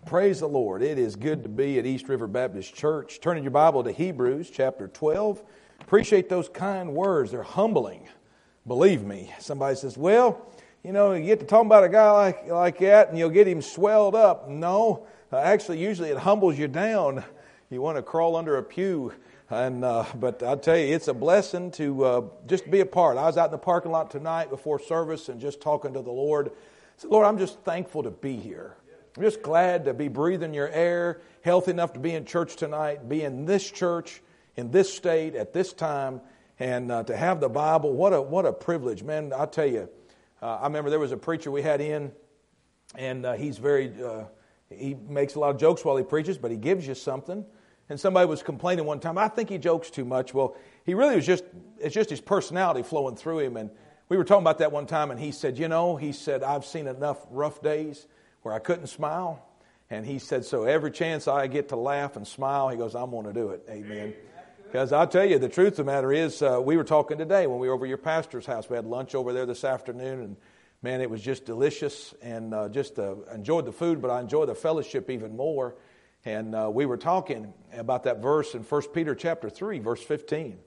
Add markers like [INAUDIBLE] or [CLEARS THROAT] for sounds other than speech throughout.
Praise the Lord. It is good to be at East River Baptist Church. Turning your Bible to Hebrews chapter 12. Appreciate those kind words. They're humbling. Believe me. Somebody says, well, you know, you get to talking about a guy like, like that and you'll get him swelled up. No, uh, actually, usually it humbles you down. You want to crawl under a pew. And, uh, but I'll tell you, it's a blessing to uh, just be a part. I was out in the parking lot tonight before service and just talking to the Lord. I said, Lord, I'm just thankful to be here. I'm just glad to be breathing your air, healthy enough to be in church tonight, be in this church, in this state, at this time, and uh, to have the Bible. What a, what a privilege, man. I'll tell you, uh, I remember there was a preacher we had in, and uh, he's very, uh, he makes a lot of jokes while he preaches, but he gives you something. And somebody was complaining one time, I think he jokes too much. Well, he really was just, it's just his personality flowing through him. And we were talking about that one time, and he said, You know, he said, I've seen enough rough days where I couldn't smile. And he said, So every chance I get to laugh and smile, he goes, I'm going to do it. Amen. Because I'll tell you, the truth of the matter is, uh, we were talking today when we were over your pastor's house. We had lunch over there this afternoon, and man, it was just delicious and uh, just uh, enjoyed the food, but I enjoyed the fellowship even more. And uh, we were talking about that verse in 1 Peter chapter 3, verse 15.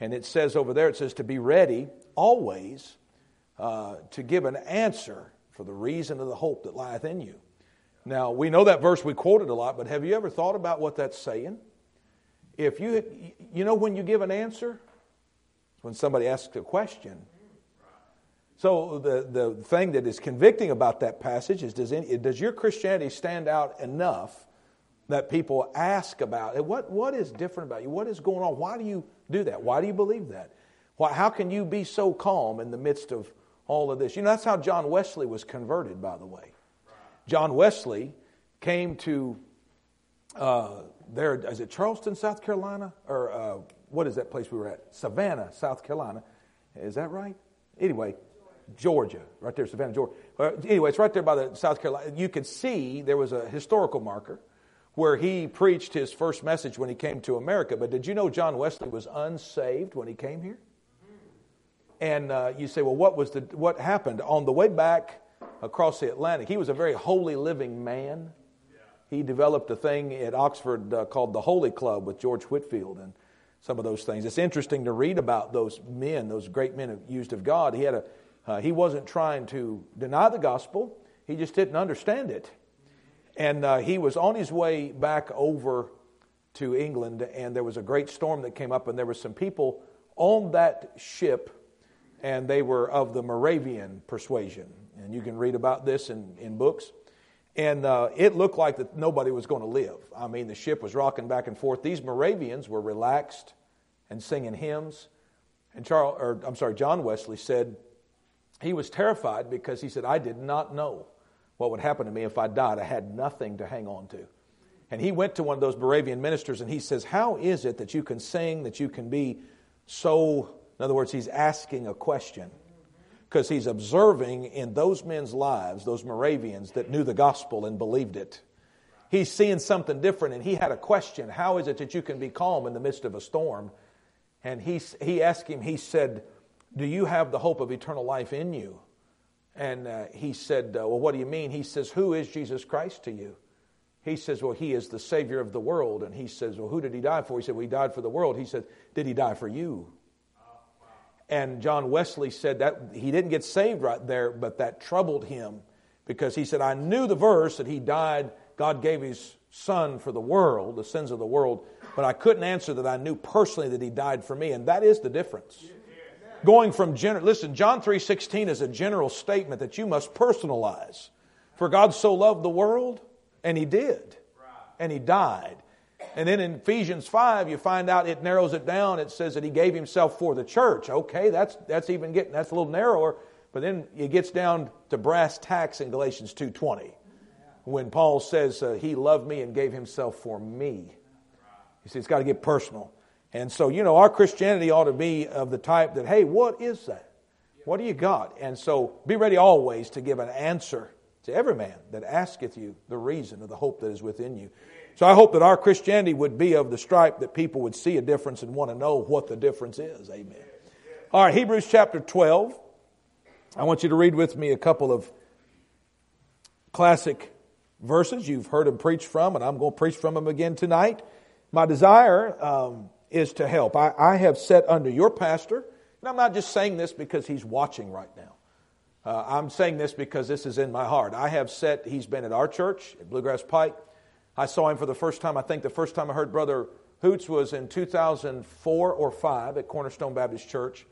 And it says over there, it says, to be ready always uh, to give an answer for the reason of the hope that lieth in you. Now, we know that verse we quoted a lot, but have you ever thought about what that's saying? If you, you know, when you give an answer, when somebody asks a question. So the, the thing that is convicting about that passage is does, any, does your Christianity stand out enough that people ask about it? What, what is different about you? What is going on? Why do you do that? Why do you believe that? Why, how can you be so calm in the midst of all of this. You know, that's how John Wesley was converted, by the way. John Wesley came to uh, there, is it Charleston, South Carolina? Or uh, what is that place we were at? Savannah, South Carolina. Is that right? Anyway, Georgia, right there, Savannah, Georgia. Anyway, it's right there by the South Carolina. You could see there was a historical marker where he preached his first message when he came to America. But did you know John Wesley was unsaved when he came here? And uh, you say, well, what was the what happened on the way back across the Atlantic? He was a very holy living man. He developed a thing at Oxford uh, called the Holy Club with George Whitefield and some of those things. It's interesting to read about those men, those great men used of God. He had a uh, he wasn't trying to deny the gospel. He just didn't understand it. And uh, he was on his way back over to England, and there was a great storm that came up, and there were some people on that ship and they were of the Moravian persuasion. And you can read about this in, in books. And uh, it looked like that nobody was going to live. I mean, the ship was rocking back and forth. These Moravians were relaxed and singing hymns. And Charles, or I'm sorry, John Wesley said he was terrified because he said, I did not know what would happen to me if I died. I had nothing to hang on to. And he went to one of those Moravian ministers and he says, How is it that you can sing, that you can be so in other words, he's asking a question because he's observing in those men's lives, those Moravians that knew the gospel and believed it. He's seeing something different and he had a question How is it that you can be calm in the midst of a storm? And he, he asked him, He said, Do you have the hope of eternal life in you? And uh, he said, uh, Well, what do you mean? He says, Who is Jesus Christ to you? He says, Well, he is the Savior of the world. And he says, Well, who did he die for? He said, Well, he died for the world. He said, Did he die for you? And John Wesley said that he didn't get saved right there, but that troubled him because he said, I knew the verse that he died, God gave his son for the world, the sins of the world, but I couldn't answer that I knew personally that he died for me. And that is the difference. Going from general, listen, John 3.16 is a general statement that you must personalize. For God so loved the world, and he did, and he died. And then in Ephesians 5, you find out it narrows it down. It says that he gave himself for the church. Okay, that's, that's even getting, that's a little narrower. But then it gets down to brass tacks in Galatians 2.20 when Paul says uh, he loved me and gave himself for me. You see, it's got to get personal. And so, you know, our Christianity ought to be of the type that, hey, what is that? What do you got? And so be ready always to give an answer to every man that asketh you the reason of the hope that is within you. So I hope that our Christianity would be of the stripe that people would see a difference and want to know what the difference is. Amen. All right, Hebrews chapter 12. I want you to read with me a couple of classic verses you've heard him preach from, and I'm going to preach from them again tonight. My desire um, is to help. I, I, have set under your pastor, and I'm not just saying this because he's watching right now. Uh, I'm saying this because this is in my heart. I have set, he's been at our church at Bluegrass Pike. I saw him for the first time. I think the first time I heard Brother Hoots was in 2004 or 5 at Cornerstone Baptist Church.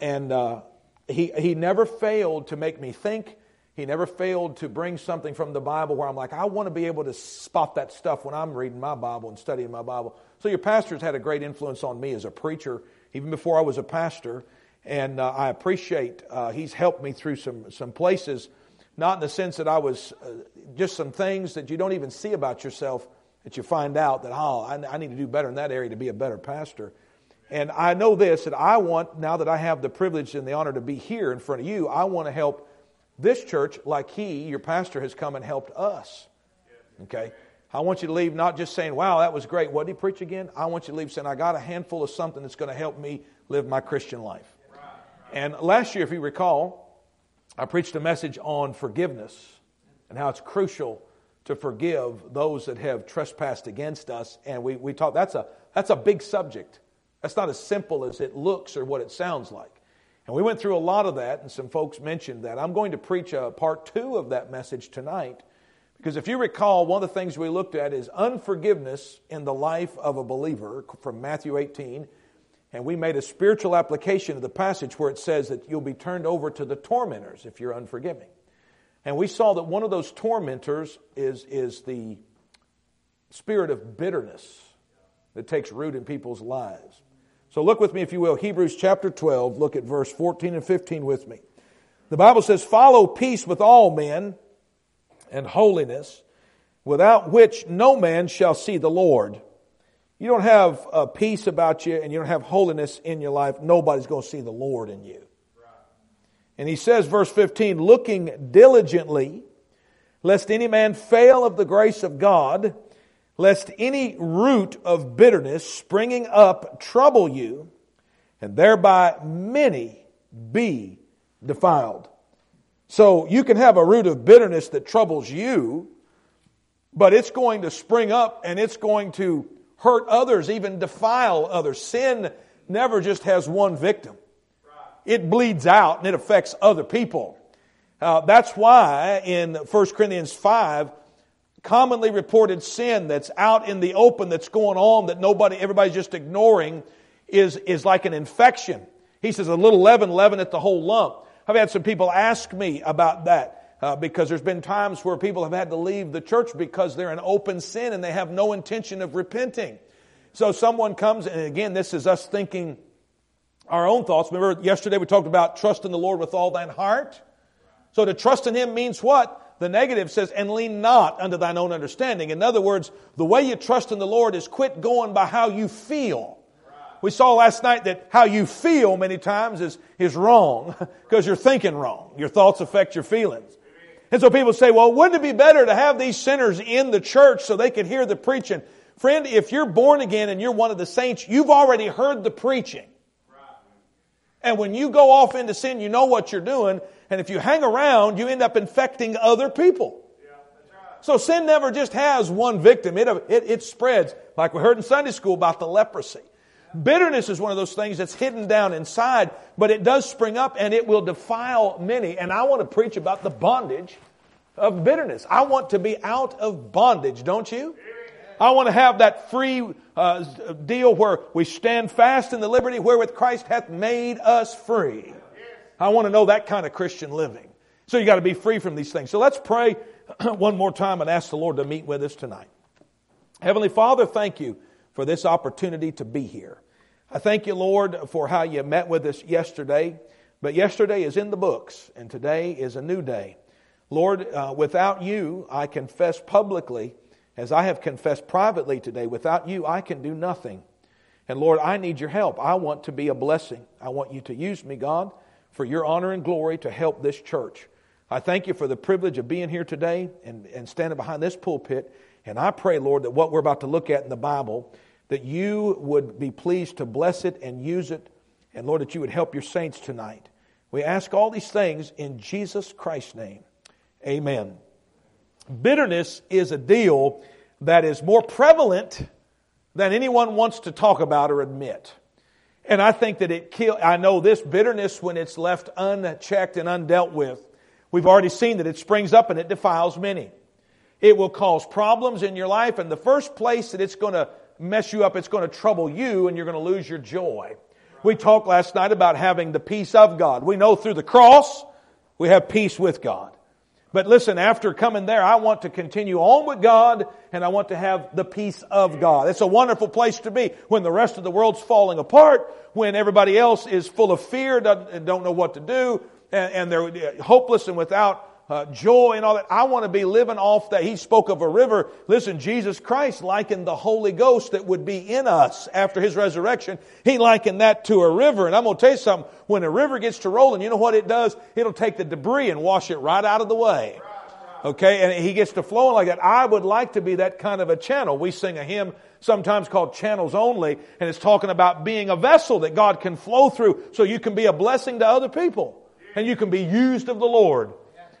And uh, he, he never failed to make me think. He never failed to bring something from the Bible where I'm like, I want to be able to spot that stuff when I'm reading my Bible and studying my Bible. So your pastor's had a great influence on me as a preacher, even before I was a pastor. And uh, I appreciate uh, he's helped me through some, some places, not in the sense that I was uh, just some things that you don't even see about yourself that you find out that, oh, I, I need to do better in that area to be a better pastor. And I know this that I want, now that I have the privilege and the honor to be here in front of you, I want to help this church like he, your pastor, has come and helped us. Okay? I want you to leave not just saying, wow, that was great. What did he preach again? I want you to leave saying, I got a handful of something that's going to help me live my Christian life. And last year, if you recall, I preached a message on forgiveness and how it's crucial to forgive those that have trespassed against us. And we, we talked, that's a, that's a big subject. That's not as simple as it looks or what it sounds like. And we went through a lot of that, and some folks mentioned that. I'm going to preach a part two of that message tonight. Because if you recall, one of the things we looked at is unforgiveness in the life of a believer from Matthew 18. And we made a spiritual application of the passage where it says that you'll be turned over to the tormentors if you're unforgiving. And we saw that one of those tormentors is, is the spirit of bitterness that takes root in people's lives. So look with me, if you will, Hebrews chapter 12, look at verse 14 and 15 with me. The Bible says, Follow peace with all men and holiness, without which no man shall see the Lord. You don't have a peace about you and you don't have holiness in your life, nobody's going to see the Lord in you. And he says, verse 15, looking diligently, lest any man fail of the grace of God, lest any root of bitterness springing up trouble you, and thereby many be defiled. So you can have a root of bitterness that troubles you, but it's going to spring up and it's going to hurt others, even defile others. Sin never just has one victim it bleeds out and it affects other people. Uh, that's why in 1 Corinthians 5, commonly reported sin that's out in the open that's going on that nobody, everybody's just ignoring is, is like an infection. He says a little leaven, leaven at the whole lump. I've had some people ask me about that uh, because there's been times where people have had to leave the church because they're in open sin and they have no intention of repenting. So someone comes, and again, this is us thinking our own thoughts. Remember, yesterday we talked about trust in the Lord with all thine heart. So to trust in Him means what? The negative says, and lean not unto thine own understanding. In other words, the way you trust in the Lord is quit going by how you feel. We saw last night that how you feel many times is, is wrong [LAUGHS] because you're thinking wrong. Your thoughts affect your feelings. And so people say, well, wouldn't it be better to have these sinners in the church so they could hear the preaching? Friend, if you're born again and you're one of the saints, you've already heard the preaching. And when you go off into sin, you know what you're doing. And if you hang around, you end up infecting other people. So sin never just has one victim. It, it, it spreads, like we heard in Sunday school about the leprosy. Bitterness is one of those things that's hidden down inside, but it does spring up and it will defile many. And I want to preach about the bondage of bitterness. I want to be out of bondage, don't you? I want to have that free uh, deal where we stand fast in the liberty wherewith Christ hath made us free. I want to know that kind of Christian living. So you got to be free from these things. So let's pray [CLEARS THROAT] one more time and ask the Lord to meet with us tonight. Heavenly Father, thank you for this opportunity to be here. I thank you, Lord, for how you met with us yesterday. But yesterday is in the books, and today is a new day. Lord, uh, without you, I confess publicly as I have confessed privately today, without you, I can do nothing. And Lord, I need your help. I want to be a blessing. I want you to use me, God, for your honor and glory to help this church. I thank you for the privilege of being here today and, and standing behind this pulpit. And I pray, Lord, that what we're about to look at in the Bible, that you would be pleased to bless it and use it. And Lord, that you would help your saints tonight. We ask all these things in Jesus Christ's name. Amen. bitterness is a deal that is more prevalent than anyone wants to talk about or admit. And I think that it kill I know this bitterness when it's left unchecked and undealt with. We've already seen that it springs up and it defiles many. It will cause problems in your life and the first place that it's going to mess you up, it's going to trouble you and you're going to lose your joy. We talked last night about having the peace of God. We know through the cross we have peace with God. But listen, after coming there, I want to continue on with God and I want to have the peace of God. It's a wonderful place to be when the rest of the world's falling apart, when everybody else is full of fear, and don't know what to do, and, they're hopeless and without uh, joy and all that. I want to be living off that. He spoke of a river. Listen, Jesus Christ likened the Holy Ghost that would be in us after His resurrection. He likened that to a river. And I'm going to tell you something. When a river gets to rolling, you know what it does? It'll take the debris and wash it right out of the way. Okay, and he gets to flowing like that. I would like to be that kind of a channel. We sing a hymn sometimes called Channels Only, and it's talking about being a vessel that God can flow through so you can be a blessing to other people and you can be used of the Lord.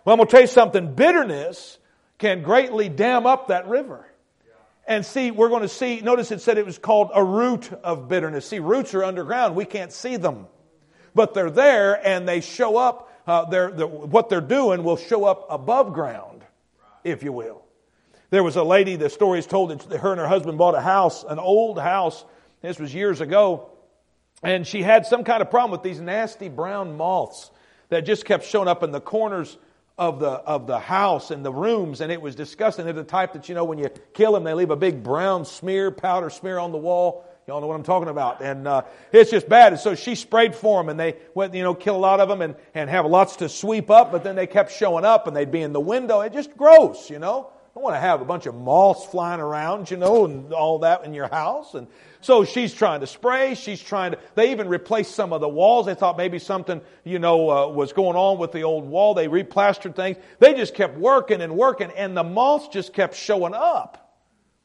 Well, I'm going to tell you something. Bitterness can greatly dam up that river. And see, we're going to see, notice it said it was called a root of bitterness. See, roots are underground. We can't see them. But they're there and they show up, uh, they're, what they're doing will show up above ground, if you will. There was a lady, the story is told that her and her husband bought a house, an old house. This was years ago. And she had some kind of problem with these nasty brown moths that just kept showing up in the corners of the, of the house and the rooms, and it was disgusting. They're the type that, you know, when you kill them, they leave a big brown smear, powder smear on the wall. Y'all know what I'm talking about. And uh, it's just bad. And so she sprayed for them, and they went, you know, kill a lot of them and, and have lots to sweep up, but then they kept showing up, and they'd be in the window. It's just gross, you know. I don't want to have a bunch of moths flying around, you know, and all that in your house. And so she's trying to spray. She's trying to, they even replaced some of the walls. They thought maybe something, you know, uh, was going on with the old wall. They replastered things. They just kept working and working and the moths just kept showing up.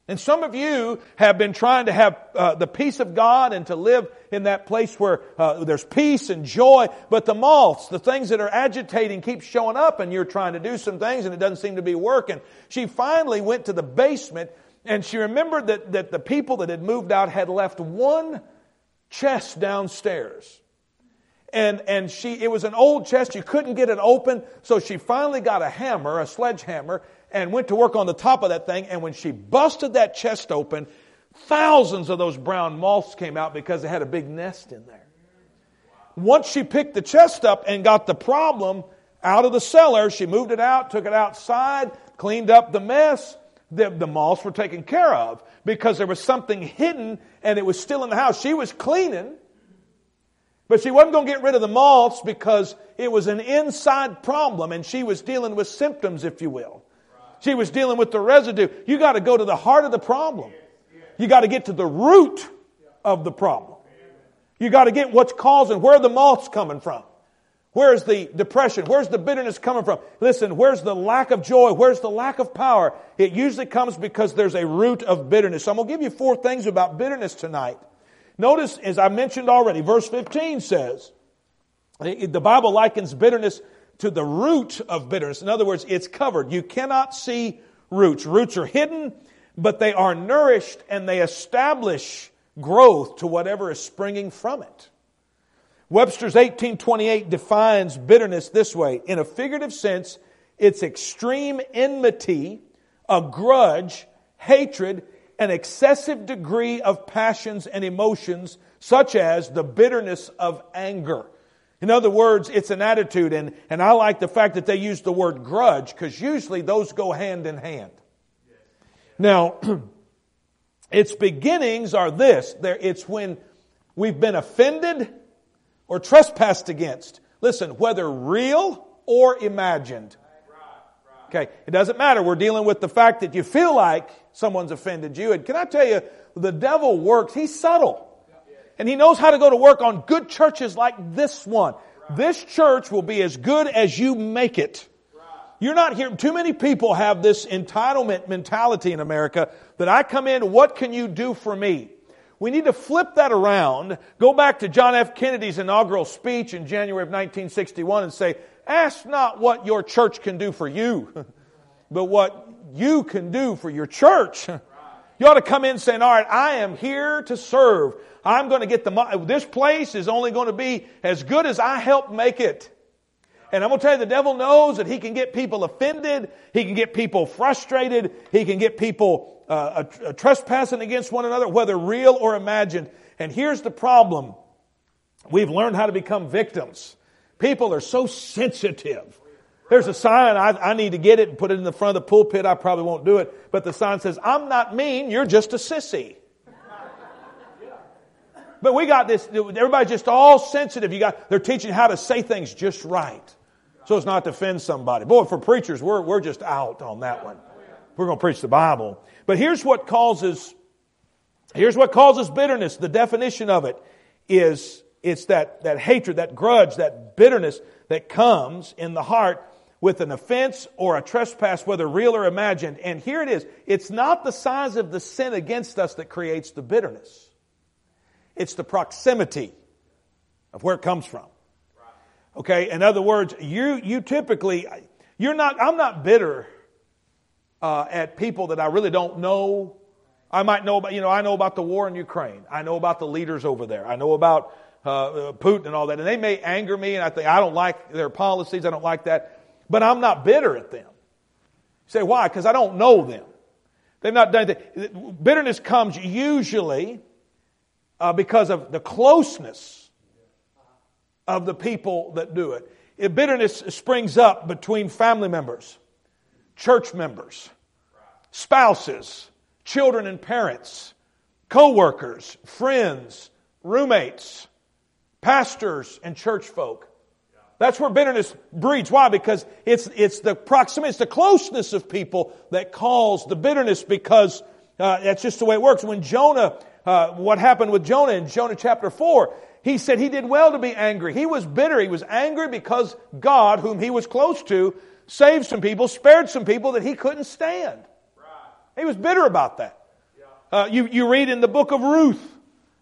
And some of you have been trying to have uh, the peace of God and to live in that place where uh, there's peace and joy, but the moths, the things that are agitating, keep showing up, and you're trying to do some things and it doesn't seem to be working. She finally went to the basement and she remembered that, that the people that had moved out had left one chest downstairs. And, and she, it was an old chest. You couldn't get it open. So she finally got a hammer, a sledgehammer, and went to work on the top of that thing. And when she busted that chest open, thousands of those brown moths came out because they had a big nest in there. Once she picked the chest up and got the problem out of the cellar, she moved it out, took it outside, cleaned up the mess, the, the moths were taken care of because there was something hidden and it was still in the house. She was cleaning, but she wasn't going to get rid of the moths because it was an inside problem and she was dealing with symptoms, if you will. She was dealing with the residue. You got to go to the heart of the problem. You got to get to the root of the problem. You got to get what's causing, where the moths coming from. Where's the depression? Where's the bitterness coming from? Listen, where's the lack of joy? Where's the lack of power? It usually comes because there's a root of bitterness. So I'm going to give you four things about bitterness tonight. Notice, as I mentioned already, verse 15 says, the Bible likens bitterness to the root of bitterness. In other words, it's covered. You cannot see roots. Roots are hidden, but they are nourished and they establish growth to whatever is springing from it. Webster's 1828 defines bitterness this way. In a figurative sense, it's extreme enmity, a grudge, hatred, an excessive degree of passions and emotions, such as the bitterness of anger. In other words, it's an attitude, and, and I like the fact that they use the word grudge, because usually those go hand in hand. Now, [CLEARS THROAT] its beginnings are this. There, it's when we've been offended, or trespassed against. Listen, whether real or imagined. Okay, it doesn't matter. We're dealing with the fact that you feel like someone's offended you. And can I tell you, the devil works, he's subtle. And he knows how to go to work on good churches like this one. This church will be as good as you make it. You're not here. Too many people have this entitlement mentality in America that I come in, what can you do for me? We need to flip that around, go back to John F. Kennedy's inaugural speech in January of 1961 and say, ask not what your church can do for you, [LAUGHS] but what you can do for your church. [LAUGHS] You ought to come in saying, all right, I am here to serve. I'm going to get the, money. this place is only going to be as good as I help make it. And I'm going to tell you, the devil knows that he can get people offended. He can get people frustrated. He can get people uh, trespassing against one another, whether real or imagined. And here's the problem. We've learned how to become victims. People are so sensitive. There's a sign, I, I, need to get it and put it in the front of the pulpit. I probably won't do it. But the sign says, I'm not mean, you're just a sissy. But we got this, everybody's just all sensitive. You got, they're teaching how to say things just right. So as not to offend somebody. Boy, for preachers, we're, we're just out on that one. We're going to preach the Bible. But here's what causes, here's what causes bitterness. The definition of it is, it's that, that hatred, that grudge, that bitterness that comes in the heart with an offense or a trespass, whether real or imagined. And here it is. It's not the size of the sin against us that creates the bitterness. It's the proximity of where it comes from. Okay, in other words, you, you typically, you're not, I'm not bitter uh, at people that I really don't know. I might know about, you know, I know about the war in Ukraine. I know about the leaders over there. I know about uh, Putin and all that. And they may anger me, and I think I don't like their policies. I don't like that but I'm not bitter at them. You say, why? Because I don't know them. They've not done anything. Bitterness comes usually uh, because of the closeness of the people that do it. If bitterness springs up between family members, church members, spouses, children and parents, co workers, friends, roommates, pastors, and church folk. That's where bitterness breeds. Why? Because it's, it's the proximity, it's the closeness of people that cause the bitterness because uh, that's just the way it works. When Jonah, uh, what happened with Jonah in Jonah chapter 4, he said he did well to be angry. He was bitter. He was angry because God, whom he was close to, saved some people, spared some people that he couldn't stand. He was bitter about that. Uh, you, you read in the book of Ruth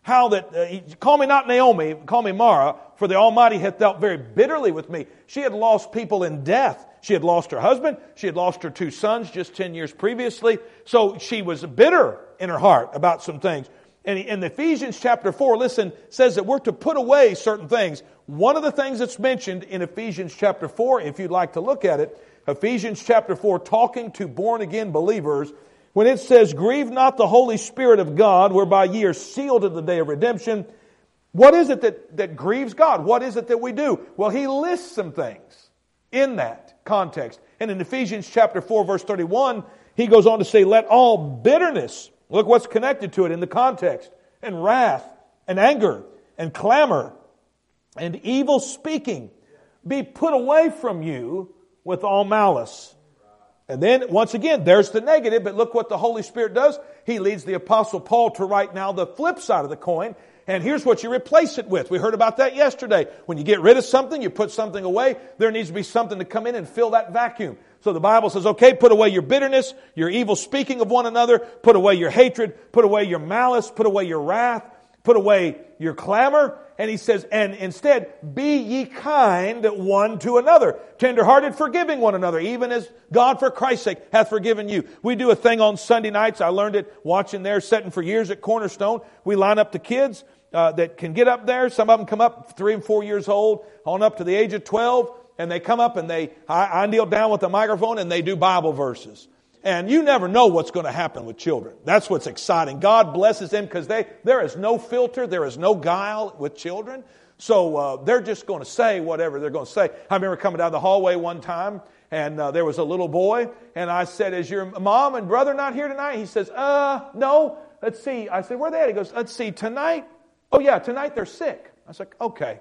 how that, uh, he, call me not Naomi, call me Mara, for the Almighty hath dealt very bitterly with me. She had lost people in death. She had lost her husband. She had lost her two sons just 10 years previously. So she was bitter in her heart about some things. And in Ephesians chapter 4, listen, says that we're to put away certain things. One of the things that's mentioned in Ephesians chapter 4, if you'd like to look at it, Ephesians chapter 4, talking to born again believers, when it says, Grieve not the Holy Spirit of God, whereby ye are sealed in the day of redemption. What is it that, that grieves God? What is it that we do? Well, he lists some things in that context. And in Ephesians chapter 4, verse 31, he goes on to say, Let all bitterness, look what's connected to it in the context, and wrath, and anger, and clamor, and evil speaking be put away from you with all malice. And then, once again, there's the negative, but look what the Holy Spirit does. He leads the Apostle Paul to write now the flip side of the coin. And here's what you replace it with. We heard about that yesterday. When you get rid of something, you put something away, there needs to be something to come in and fill that vacuum. So the Bible says, okay, put away your bitterness, your evil speaking of one another, put away your hatred, put away your malice, put away your wrath, put away your clamor, and he says, and instead, be ye kind one to another, tenderhearted, forgiving one another, even as God for Christ's sake hath forgiven you. We do a thing on Sunday nights. I learned it watching there, setting for years at Cornerstone. We line up the kids uh, that can get up there. Some of them come up three and four years old, on up to the age of 12, and they come up and they, I, I kneel down with the microphone and they do Bible verses. And you never know what's going to happen with children. That's what's exciting. God blesses them because they, there is no filter, there is no guile with children. So uh, they're just going to say whatever they're going to say. I remember coming down the hallway one time, and uh, there was a little boy, and I said, "Is your mom and brother not here tonight?" He says, "Uh, no. Let's see." I said, "Where are they at?" He goes, "Let's see. Tonight? Oh yeah, tonight they're sick." I was like, "Okay."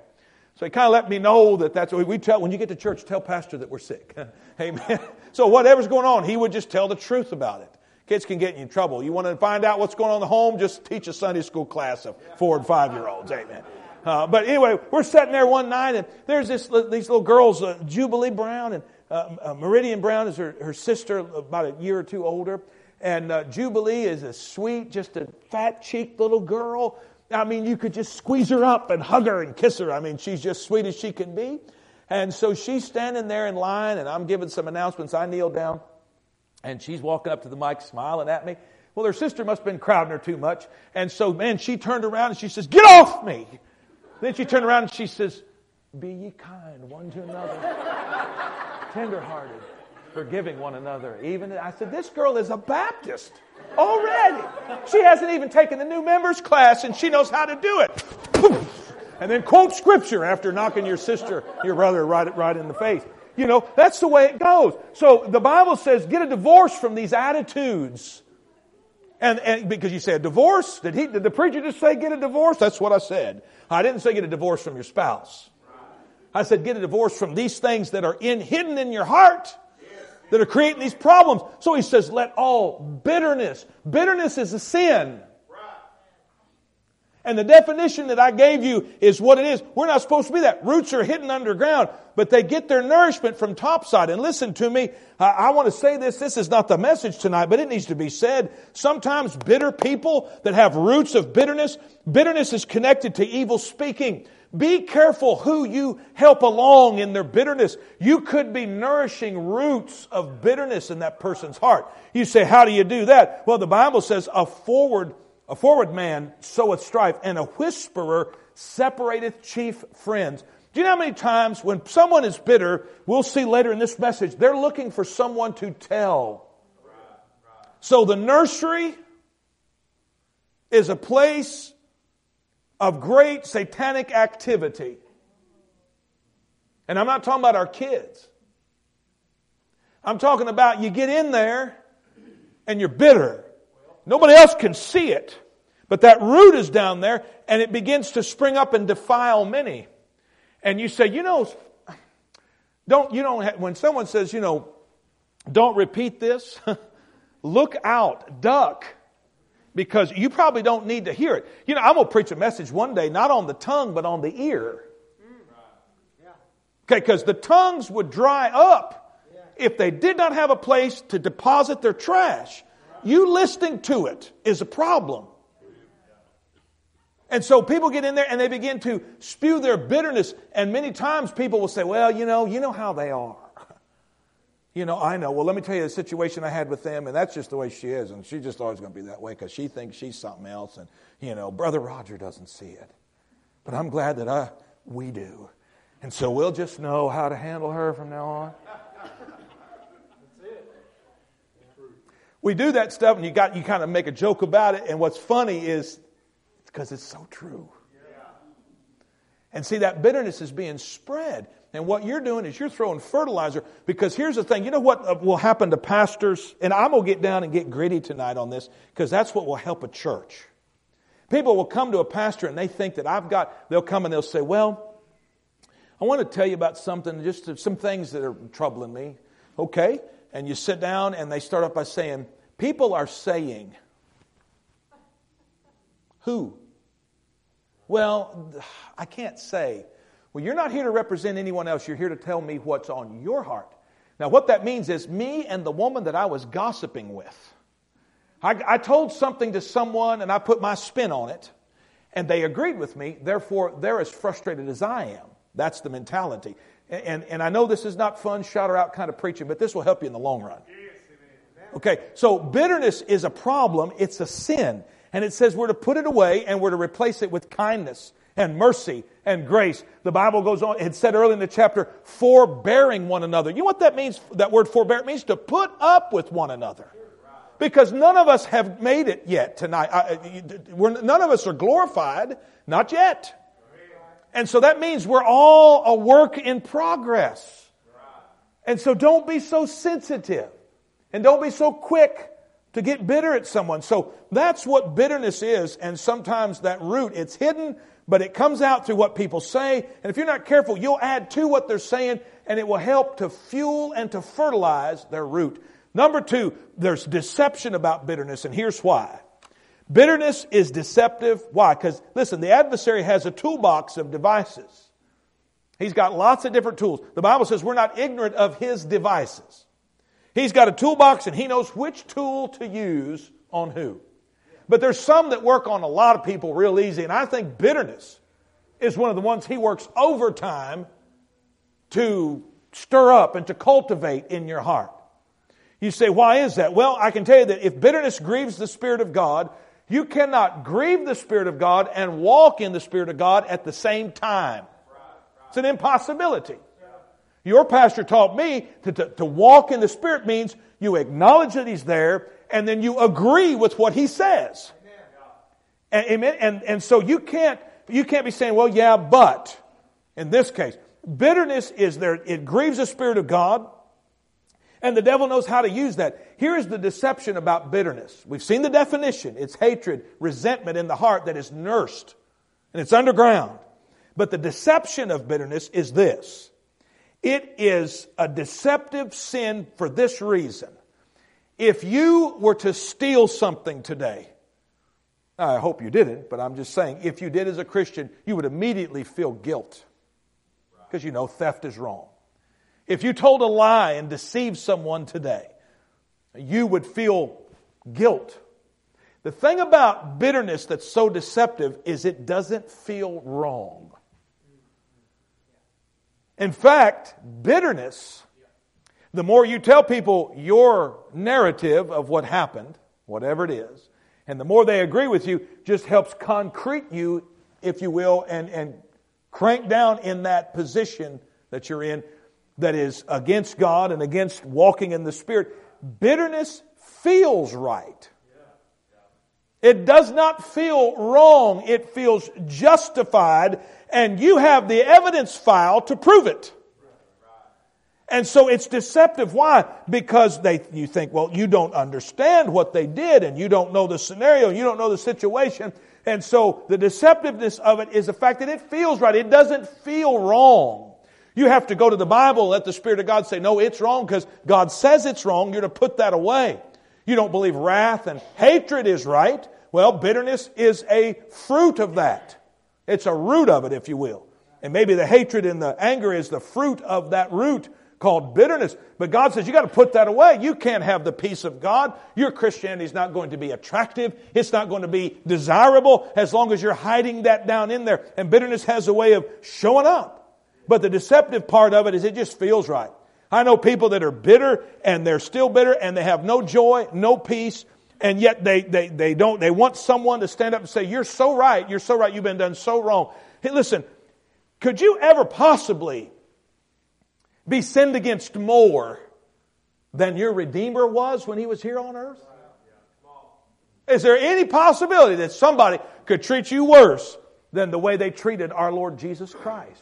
So he kind of let me know that that's we tell, when you get to church, tell pastor that we're sick. [LAUGHS] Amen. So whatever's going on, he would just tell the truth about it. Kids can get in trouble. You want to find out what's going on in the home, just teach a Sunday school class of four and five year olds. Amen. Uh, but anyway, we're sitting there one night, and there's this, these little girls, uh, Jubilee Brown and uh, uh Meridian Brown is her, her sister, about a year or two older. And uh, Jubilee is a sweet, just a fat cheeked little girl I mean, you could just squeeze her up and hug her and kiss her. I mean, she's just sweet as she can be. And so she's standing there in line, and I'm giving some announcements. I kneel down. And she's walking up to the mic smiling at me. Well, her sister must have been crowding her too much. And so, man, she turned around and she says, Get off me! Then she turned around and she says, Be ye kind one to another, [LAUGHS] tenderhearted, forgiving one another. Even I said, This girl is a Baptist already. She hasn't even taken the new members class and she knows how to do it. [LAUGHS] And then quote scripture after knocking your sister, your brother right, right in the face. You know, that's the way it goes. So the Bible says get a divorce from these attitudes. And, and because you said divorce, did he, did the preacher just say get a divorce? That's what I said. I didn't say get a divorce from your spouse. I said get a divorce from these things that are in, hidden in your heart that are creating these problems. So he says, let all bitterness. Bitterness is a sin. And the definition that I gave you is what it is. We're not supposed to be that. Roots are hidden underground, but they get their nourishment from topside. And listen to me, I, I want to say this. This is not the message tonight, but it needs to be said. Sometimes bitter people that have roots of bitterness, bitterness is connected to evil speaking. Be careful who you help along in their bitterness. You could be nourishing roots of bitterness in that person's heart. You say, how do you do that? Well, the Bible says a forward a forward man soweth strife, and a whisperer separateth chief friends. Do you know how many times when someone is bitter, we'll see later in this message, they're looking for someone to tell. So the nursery is a place of great satanic activity. And I'm not talking about our kids. I'm talking about you get in there and you're bitter. Nobody else can see it. But that root is down there and it begins to spring up and defile many. And you say, you know, don't, you don't, have, when someone says, you know, don't repeat this, [LAUGHS] look out, duck, because you probably don't need to hear it. You know, I'm going to preach a message one day, not on the tongue, but on the ear. Mm. Okay, because the tongues would dry up if they did not have a place to deposit their trash. You listening to it is a problem. And so people get in there and they begin to spew their bitterness. And many times people will say, well, you know, you know how they are. You know, I know. Well, let me tell you the situation I had with them, and that's just the way she is. And she's just always going to be that way because she thinks she's something else. And, you know, Brother Roger doesn't see it. But I'm glad that I, we do. And so we'll just know how to handle her from now on. That's it. We do that stuff and you got you kind of make a joke about it and what's funny is because it's so true yeah. and see that bitterness is being spread and what you're doing is you're throwing fertilizer because here's the thing you know what uh, will happen to pastors and i'm going to get down and get gritty tonight on this because that's what will help a church people will come to a pastor and they think that i've got they'll come and they'll say well i want to tell you about something just some things that are troubling me okay and you sit down and they start off by saying, People are saying, Who? Well, I can't say. Well, you're not here to represent anyone else. You're here to tell me what's on your heart. Now, what that means is me and the woman that I was gossiping with. I, I told something to someone and I put my spin on it, and they agreed with me. Therefore, they're as frustrated as I am. That's the mentality. And, and I know this is not fun, shout her out kind of preaching, but this will help you in the long run. Okay, so bitterness is a problem, it's a sin. And it says we're to put it away and we're to replace it with kindness and mercy and grace. The Bible goes on, it said early in the chapter, forbearing one another. You know what that means? That word forbear it means to put up with one another. Because none of us have made it yet tonight. none of us are glorified, not yet. And so that means we're all a work in progress. And so don't be so sensitive. And don't be so quick to get bitter at someone. So that's what bitterness is. And sometimes that root, it's hidden, but it comes out through what people say. And if you're not careful, you'll add to what they're saying, and it will help to fuel and to fertilize their root. Number two, there's deception about bitterness, and here's why. Bitterness is deceptive. Why? Because, listen, the adversary has a toolbox of devices. He's got lots of different tools. The Bible says we're not ignorant of his devices. He's got a toolbox and he knows which tool to use on who. But there's some that work on a lot of people real easy, and I think bitterness is one of the ones he works overtime to stir up and to cultivate in your heart. You say, why is that? Well, I can tell you that if bitterness grieves the Spirit of God, you cannot grieve the Spirit of God and walk in the Spirit of God at the same time. It's an impossibility. Your pastor taught me to, to, to, walk in the Spirit means you acknowledge that He's there and then you agree with what He says. And, amen. And, and so you can't, you can't be saying, well, yeah, but in this case, bitterness is there. It grieves the Spirit of God. And the devil knows how to use that. Here is the deception about bitterness. We've seen the definition. It's hatred, resentment in the heart that is nursed. And it's underground. But the deception of bitterness is this. It is a deceptive sin for this reason. If you were to steal something today, I hope you didn't, but I'm just saying, if you did as a Christian, you would immediately feel guilt. Because you know theft is wrong. If you told a lie and deceived someone today, you would feel guilt. The thing about bitterness that's so deceptive is it doesn't feel wrong. In fact, bitterness, the more you tell people your narrative of what happened, whatever it is, and the more they agree with you, just helps concrete you, if you will, and, and crank down in that position that you're in that is against God and against walking in the Spirit, bitterness feels right. It does not feel wrong. It feels justified, and you have the evidence file to prove it. And so it's deceptive. Why? Because they, you think, well, you don't understand what they did, and you don't know the scenario, you don't know the situation. And so the deceptiveness of it is the fact that it feels right. It doesn't feel wrong. You have to go to the Bible let the Spirit of God say, no, it's wrong because God says it's wrong. You're to put that away. You don't believe wrath and hatred is right. Well, bitterness is a fruit of that. It's a root of it, if you will. And maybe the hatred and the anger is the fruit of that root called bitterness. But God says you got to put that away. You can't have the peace of God. Your Christianity is not going to be attractive. It's not going to be desirable as long as you're hiding that down in there. And bitterness has a way of showing up. But the deceptive part of it is it just feels right. I know people that are bitter and they're still bitter and they have no joy, no peace, and yet they, they, they don't, they want someone to stand up and say, You're so right, you're so right, you've been done so wrong. Hey, listen, could you ever possibly be sinned against more than your Redeemer was when he was here on earth? Is there any possibility that somebody could treat you worse than the way they treated our Lord Jesus Christ?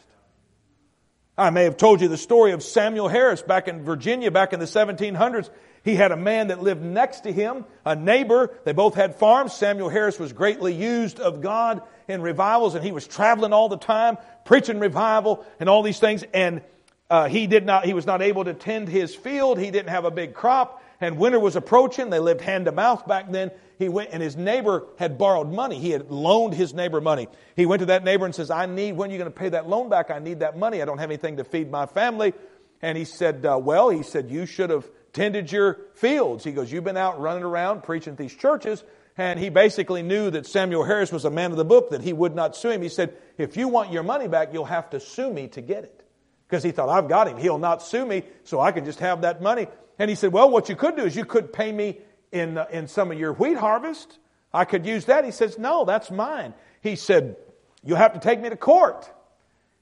I may have told you the story of Samuel Harris back in Virginia back in the 1700s. He had a man that lived next to him, a neighbor. They both had farms. Samuel Harris was greatly used of God in revivals, and he was traveling all the time, preaching revival and all these things. And uh, he did not, he was not able to tend his field. He didn't have a big crop, and winter was approaching. They lived hand to mouth back then. He went, and his neighbor had borrowed money. He had loaned his neighbor money. He went to that neighbor and says, I need, when are you going to pay that loan back? I need that money. I don't have anything to feed my family. And he said, uh, Well, he said, you should have tended your fields. He goes, You've been out running around preaching at these churches. And he basically knew that Samuel Harris was a man of the book, that he would not sue him. He said, If you want your money back, you'll have to sue me to get it. Because he thought, I've got him. He'll not sue me, so I can just have that money. And he said, Well, what you could do is you could pay me in, uh, in some of your wheat harvest. I could use that. He says, No, that's mine. He said, You have to take me to court.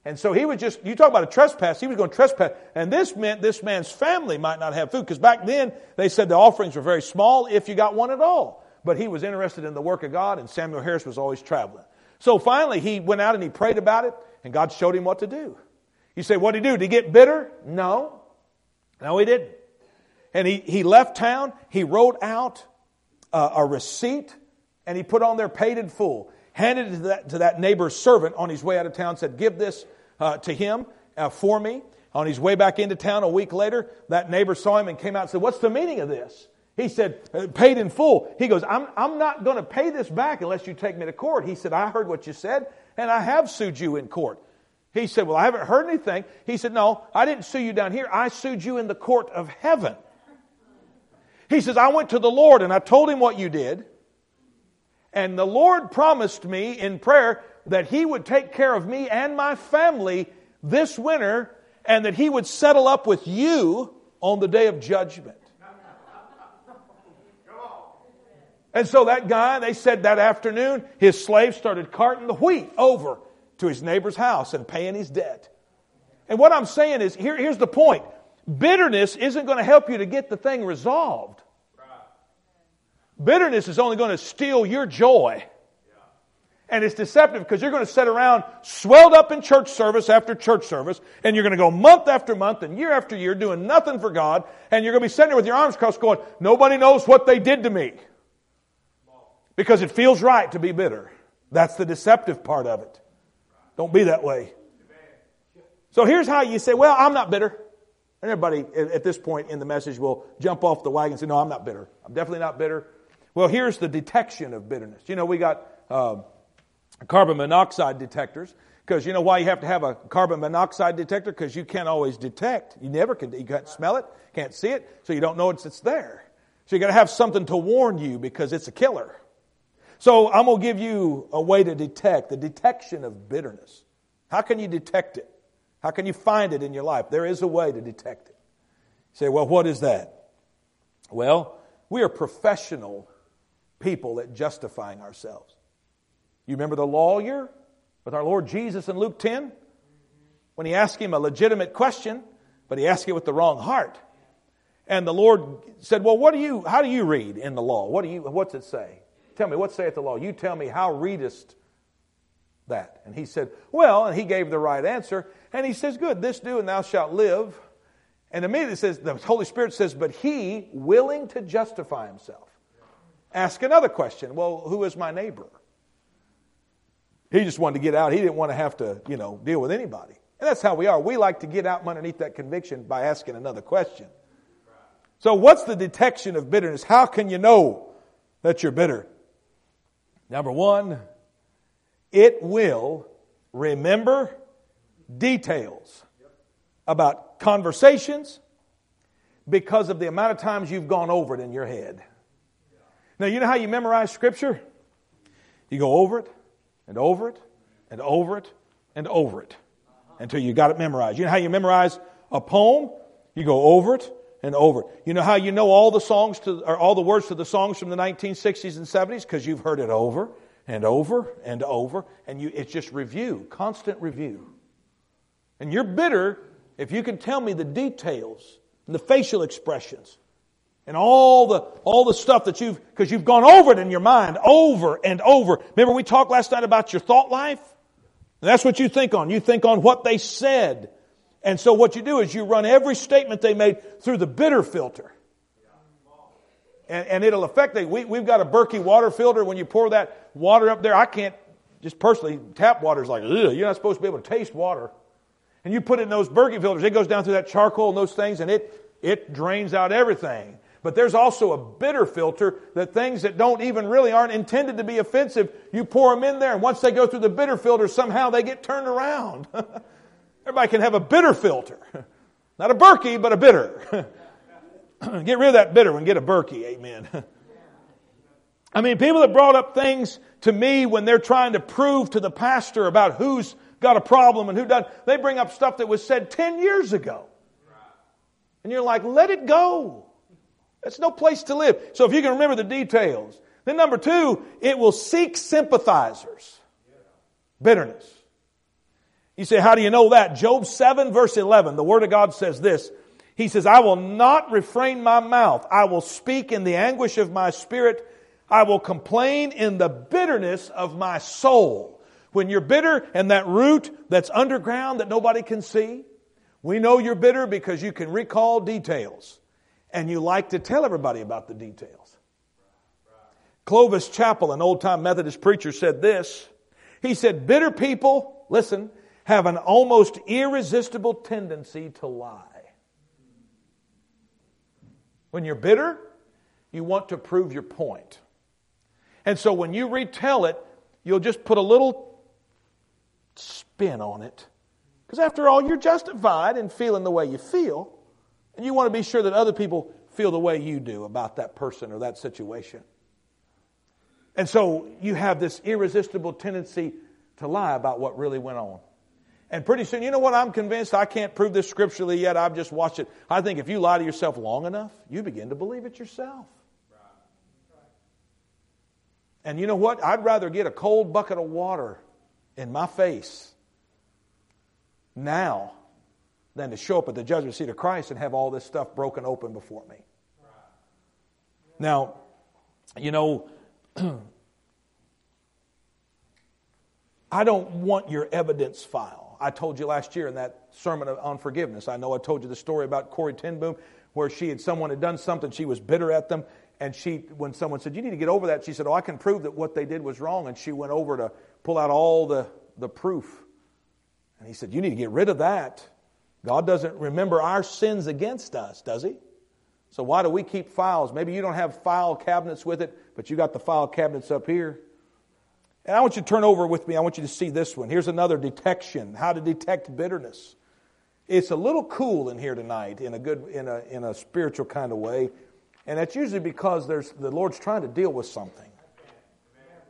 And so he was just, you talk about a trespass, he was going to trespass. And this meant this man's family might not have food, because back then they said the offerings were very small if you got one at all. But he was interested in the work of God, and Samuel Harris was always traveling. So finally he went out and he prayed about it, and God showed him what to do. You say, what did he do? Did he get bitter? No. No, he didn't. And he, he left town, he wrote out uh, a receipt, and he put on there paid in full. Handed it to that, to that neighbor's servant on his way out of town, said, Give this uh, to him uh, for me. On his way back into town a week later, that neighbor saw him and came out and said, What's the meaning of this? He said, uh, Paid in full. He goes, I'm, I'm not going to pay this back unless you take me to court. He said, I heard what you said, and I have sued you in court. He said, Well, I haven't heard anything. He said, No, I didn't sue you down here. I sued you in the court of heaven. He says, I went to the Lord and I told him what you did. And the Lord promised me in prayer that He would take care of me and my family this winter and that He would settle up with you on the day of judgment. And so that guy, they said that afternoon, his slave started carting the wheat over to his neighbor's house and paying his debt. And what I'm saying is, here, here's the point. Bitterness isn't going to help you to get the thing resolved. Bitterness is only going to steal your joy. And it's deceptive because you're going to sit around swelled up in church service after church service, and you're going to go month after month and year after year doing nothing for God, and you're going to be sitting there with your arms crossed going, Nobody knows what they did to me. Because it feels right to be bitter. That's the deceptive part of it. Don't be that way. So here's how you say, Well, I'm not bitter. And everybody at this point in the message will jump off the wagon and say, No, I'm not bitter. I'm definitely not bitter. Well, here's the detection of bitterness. You know, we got. Uh, carbon monoxide detectors. Because you know why you have to have a carbon monoxide detector? Because you can't always detect. You never can. You can't smell it, can't see it, so you don't know it's, it's there. So you got to have something to warn you because it's a killer. So I'm going to give you a way to detect the detection of bitterness. How can you detect it? How can you find it in your life? There is a way to detect it. You say, well, what is that? Well, we are professional people at justifying ourselves. You remember the lawyer with our Lord Jesus in Luke 10? When he asked him a legitimate question, but he asked it with the wrong heart. And the Lord said, Well, what do you, how do you read in the law? What do you, what's it say? Tell me, what saith the law? You tell me, how readest that? And he said, Well, and he gave the right answer. And he says, Good, this do, and thou shalt live. And immediately says, the Holy Spirit says, But he, willing to justify himself, ask another question. Well, who is my neighbor? He just wanted to get out. He didn't want to have to, you know, deal with anybody. And that's how we are. We like to get out from underneath that conviction by asking another question. So, what's the detection of bitterness? How can you know that you're bitter? Number one, it will remember details about conversations because of the amount of times you've gone over it in your head. Now, you know how you memorize Scripture? You go over it, and over it and over it and over it until you got it memorized. You know how you memorize a poem? You go over it and over it. You know how you know all the songs to, or all the words to the songs from the 1960s and 70s? Because you've heard it over and over and over, and you, it's just review, constant review. And you're bitter if you can tell me the details and the facial expressions and all the all the stuff that you've because you've gone over it in your mind over and over. Remember we talked last night about your thought life? And that's what you think on. You think on what they said. And so what you do is you run every statement they made through the bitter filter. And, and it'll affect it. We, we've got a Berkey water filter. When you pour that water up there, I can't, just personally, tap water is like, ugh, you're not supposed to be able to taste water. And you put it in those Berkey filters, it goes down through that charcoal and those things, and it, it drains out everything. But there's also a bitter filter that things that don't even really aren't intended to be offensive, you pour them in there, and once they go through the bitter filter, somehow they get turned around. [LAUGHS] Everybody can have a bitter filter. [LAUGHS] Not a Berkey, but a bitter. [LAUGHS] [CLEARS THROAT] get rid of that bitter one, get a Berkey, amen. [LAUGHS] I mean, people that brought up things to me when they're trying to prove to the pastor about who's got a problem and who doesn't, they bring up stuff that was said 10 years ago. And you're like, let it go. That's no place to live. So if you can remember the details. Then number two, it will seek sympathizers. Bitterness. You say, how do you know that? Job 7 verse 11, the Word of God says this. He says, I will not refrain my mouth. I will speak in the anguish of my spirit. I will complain in the bitterness of my soul. When you're bitter and that root that's underground that nobody can see, we know you're bitter because you can recall details and you like to tell everybody about the details. Clovis Chappell, an old time Methodist preacher, said this. He said, Bitter people, listen, have an almost irresistible tendency to lie. When you're bitter, you want to prove your point. And so when you retell it, you'll just put a little spin on it. Because after all, you're justified in feeling the way you feel. And you want to be sure that other people feel the way you do about that person or that situation. And so you have this irresistible tendency to lie about what really went on. And pretty soon, you know what? I'm convinced I can't prove this scripturally yet. I've just watched it. I think if you lie to yourself long enough, you begin to believe it yourself. And you know what? I'd rather get a cold bucket of water in my face now than to show up at the judgment seat of Christ and have all this stuff broken open before me. Now, you know, [CLEARS THROAT] I don't want your evidence file. I told you last year in that sermon on forgiveness. I know I told you the story about Corrie ten Boom, where she had someone had done something, she was bitter at them, and she, when someone said, "You need to get over that," she said, "Oh, I can prove that what they did was wrong," and she went over to pull out all the the proof, and he said, "You need to get rid of that. God doesn't remember our sins against us, does He?" So why do we keep files? Maybe you don't have file cabinets with it, but you got the file cabinets up here. And I want you to turn over with me. I want you to see this one. Here's another detection how to detect bitterness. It's a little cool in here tonight in a good, in a, in a spiritual kind of way. And that's usually because there's, the Lord's trying to deal with something.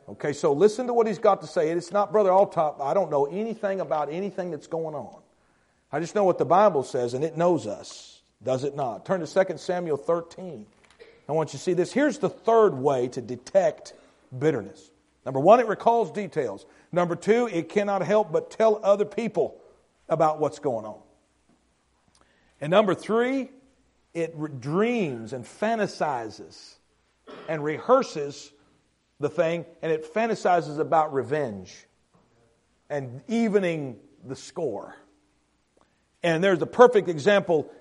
Okay, so listen to what he's got to say. It's not Brother Altop. I don't know anything about anything that's going on. I just know what the Bible says, and it knows us, does it not? Turn to 2 Samuel 13. I want you to see this. Here's the third way to detect bitterness. Number one, it recalls details. Number two, it cannot help but tell other people about what's going on. And number three, it dreams and fantasizes and rehearses the thing, and it fantasizes about revenge and evening the score. And there's a perfect example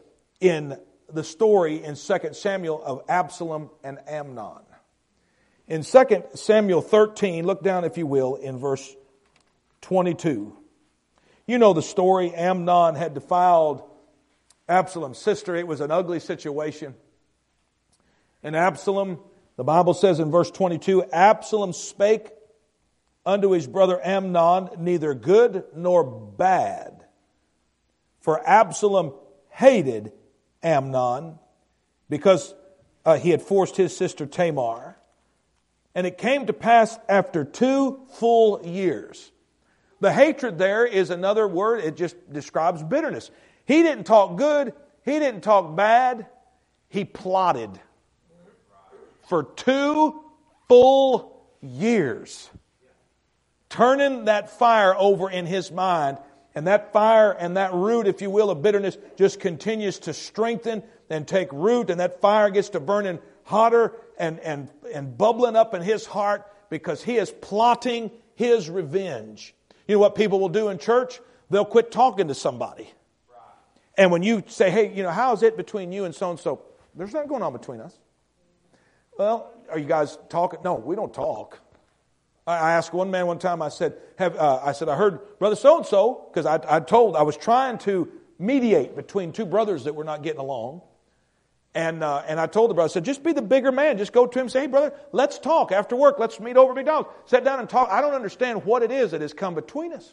in the story in 2 Samuel of Absalom and Amnon. In 2 Samuel 13, look down, if you will, in verse 22. You know the story. Amnon had defiled Absalom's sister. It was an ugly situation. And Absalom, the Bible says in verse 22 Absalom spake unto his brother Amnon neither good nor bad. For Absalom hated Amnon because uh, he had forced his sister Tamar. And it came to pass after two full years. The hatred there is another word, it just describes bitterness. He didn't talk good, he didn't talk bad, he plotted for two full years, turning that fire over in his mind. And that fire and that root, if you will, of bitterness just continues to strengthen and take root, and that fire gets to burning hotter and, and, and bubbling up in his heart because he is plotting his revenge. You know what people will do in church? They'll quit talking to somebody. And when you say, hey, you know, how's it between you and so and so? There's nothing going on between us. Well, are you guys talking? No, we don't talk. I asked one man one time, I said, have, uh, I said, I heard brother so and so, because I, I told, I was trying to mediate between two brothers that were not getting along. And, uh, and I told the brother, I said, just be the bigger man. Just go to him and say, hey, brother, let's talk after work. Let's meet over at McDonald's. Sit down and talk. I don't understand what it is that has come between us.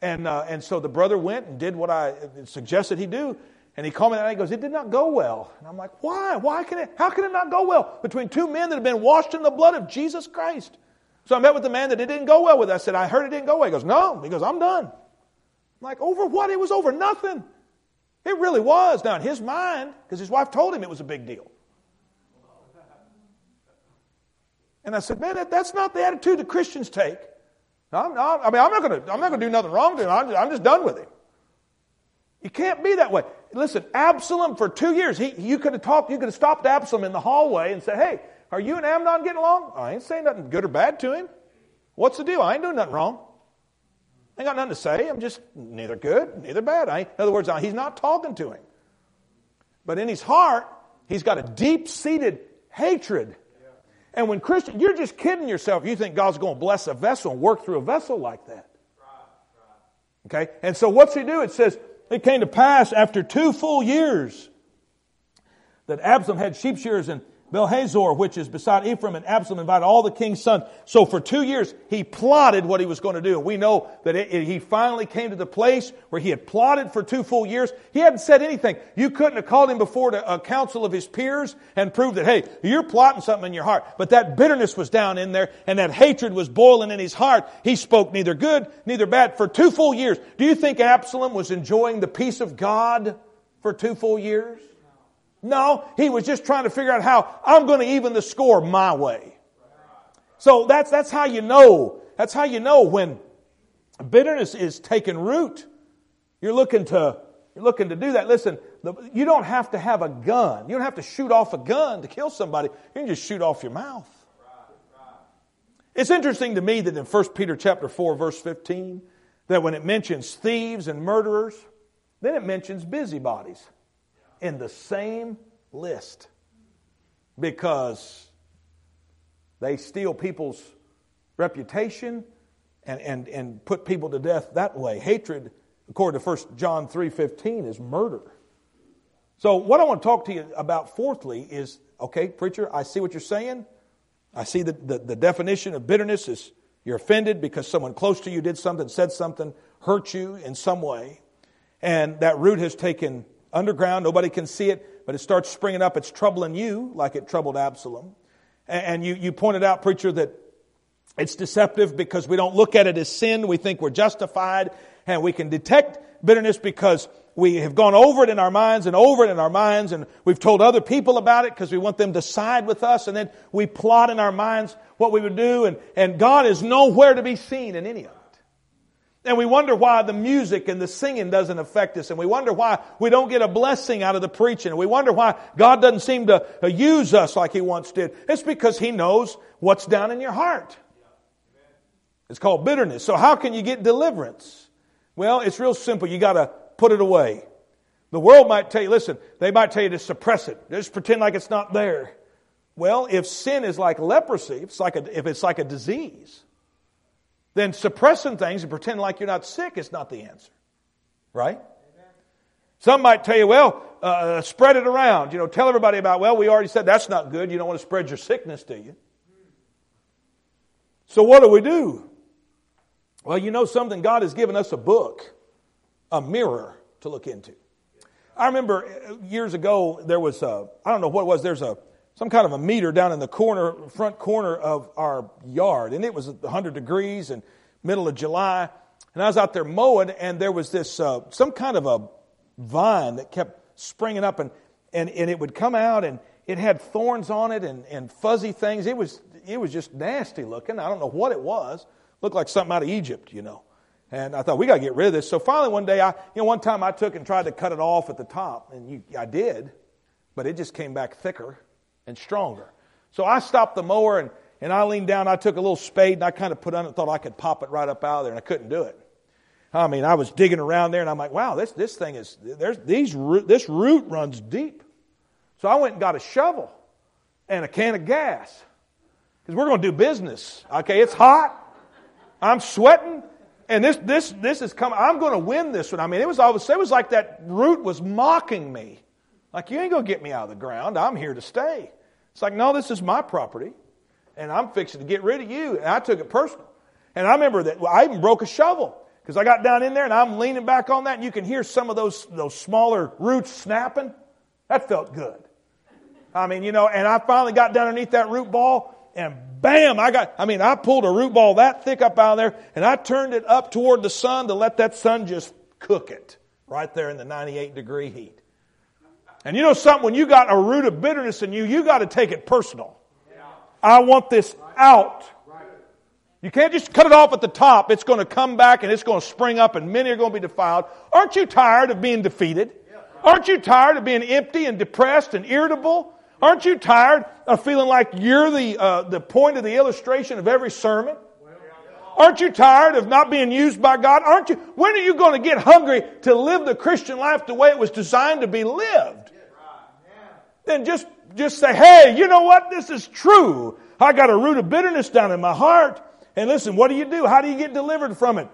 And, uh, and so the brother went and did what I suggested he do. And he called me and he goes, it did not go well. And I'm like, why? Why can it, how can it not go well between two men that have been washed in the blood of Jesus Christ? So I met with the man that it didn't go well with. I said, I heard it didn't go well. He goes, no. He goes, I'm done. I'm like, over what? It was over nothing. It really was. Now, in his mind, because his wife told him it was a big deal. And I said, man, that, that's not the attitude that Christians take. I'm not, I mean, I'm not going to I'm not going to do nothing wrong to him. I'm, I'm just done with him. You can't be that way. Listen, Absalom for two years, he, you could have talked, you could have stopped Absalom in the hallway and said, hey, are you and Amnon getting along? I ain't saying nothing good or bad to him. What's the deal? I ain't doing nothing wrong. I got nothing to say. I'm just neither good, neither bad. I, in other words, he's not talking to him. But in his heart, he's got a deep seated hatred. And when Christian, you're just kidding yourself. You think God's going to bless a vessel and work through a vessel like that. Okay? And so what's he do? It says, it came to pass after two full years that Absalom had sheep shearers and Baalhazor, which is beside Ephraim, and Absalom invited all the king's sons. So for two years, he plotted what he was going to do. We know that it, it, he finally came to the place where he had plotted for two full years. He hadn't said anything. You couldn't have called him before a council of his peers and proved that, hey, you're plotting something in your heart. But that bitterness was down in there, and that hatred was boiling in his heart. He spoke neither good, neither bad for two full years. Do you think Absalom was enjoying the peace of God for two full years? No, he was just trying to figure out how I'm going to even the score my way. So that's, that's how you know. That's how you know when bitterness is taking root. You're looking to, you're looking to do that. Listen, the, you don't have to have a gun. You don't have to shoot off a gun to kill somebody. You can just shoot off your mouth. It's interesting to me that in 1 Peter chapter 4 verse 15 that when it mentions thieves and murderers, then it mentions busybodies in the same list because they steal people's reputation and, and, and put people to death that way. Hatred, according to 1 John 3.15, is murder. So what I want to talk to you about fourthly is, okay, preacher, I see what you're saying. I see that the, the definition of bitterness is you're offended because someone close to you did something, said something, hurt you in some way. And that root has taken underground. Nobody can see it, but it starts springing up. It's troubling you like it troubled Absalom. And you, you pointed out, preacher, that it's deceptive because we don't look at it as sin. We think we're justified and we can detect bitterness because we have gone over it in our minds and over it in our minds and we've told other people about it because we want them to side with us and then we plot in our minds what we would do and, and God is nowhere to be seen in any of it. And we wonder why the music and the singing doesn't affect us. And we wonder why we don't get a blessing out of the preaching. And we wonder why God doesn't seem to uh, use us like He once did. It's because He knows what's down in your heart. It's called bitterness. So how can you get deliverance? Well, it's real simple. You gotta put it away. The world might tell you, listen, they might tell you to suppress it. Just pretend like it's not there. Well, if sin is like leprosy, if it's like a, if it's like a disease, then suppressing things and pretending like you're not sick is not the answer. Right? Some might tell you, well, uh, spread it around. You know, tell everybody about, well, we already said that's not good. You don't want to spread your sickness, do you? So what do we do? Well, you know something? God has given us a book, a mirror to look into. I remember years ago, there was a, I don't know what it was, there's a, some kind of a meter down in the corner, front corner of our yard. And it was 100 degrees and middle of July. And I was out there mowing and there was this, uh, some kind of a vine that kept springing up and, and, and it would come out and it had thorns on it and, and fuzzy things. It was, it was just nasty looking. I don't know what it was. Looked like something out of Egypt, you know. And I thought, we got to get rid of this. So finally one day, I, you know, one time I took and tried to cut it off at the top and you, I did, but it just came back thicker and stronger. So I stopped the mower and, and I leaned down. I took a little spade and I kind of put on it, thought I could pop it right up out of there, and I couldn't do it. I mean, I was digging around there, and I'm like, wow, this, this thing is, there's these this root runs deep. So I went and got a shovel and a can of gas because we're going to do business. Okay, it's hot. I'm sweating. And this, this, this is coming. I'm going to win this one. I mean, it was it was like that root was mocking me. Like, you ain't going to get me out of the ground. I'm here to stay. It's like, no, this is my property, and I'm fixing to get rid of you. And I took it personal. And I remember that I even broke a shovel because I got down in there and I'm leaning back on that, and you can hear some of those, those smaller roots snapping. That felt good. I mean, you know, and I finally got down underneath that root ball, and bam, I got, I mean, I pulled a root ball that thick up out of there, and I turned it up toward the sun to let that sun just cook it right there in the 98 degree heat. And you know something? When you got a root of bitterness in you, you got to take it personal. I want this out. You can't just cut it off at the top. It's going to come back and it's going to spring up and many are going to be defiled. Aren't you tired of being defeated? Aren't you tired of being empty and depressed and irritable? Aren't you tired of feeling like you're the, uh, the point of the illustration of every sermon? Aren't you tired of not being used by God? Aren't you? When are you going to get hungry to live the Christian life the way it was designed to be lived? Then just, just say, hey, you know what? This is true. I got a root of bitterness down in my heart. And listen, what do you do? How do you get delivered from it?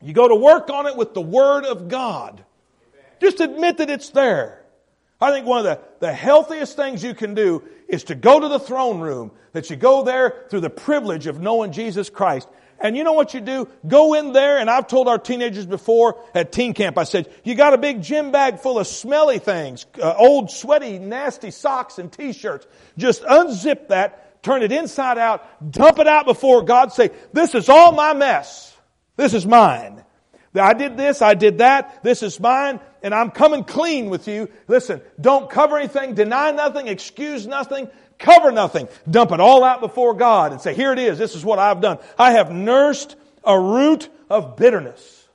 You go to work on it with the Word of God. Just admit that it's there. I think one of the, the healthiest things you can do is to go to the throne room, that you go there through the privilege of knowing Jesus Christ. And you know what you do? Go in there, and I've told our teenagers before at teen camp, I said, you got a big gym bag full of smelly things, uh, old, sweaty, nasty socks and t-shirts. Just unzip that, turn it inside out, dump it out before God, say, this is all my mess. This is mine. I did this, I did that, this is mine, and I'm coming clean with you. Listen, don't cover anything, deny nothing, excuse nothing, cover nothing. Dump it all out before God and say, here it is. This is what I've done. I have nursed a root of bitterness.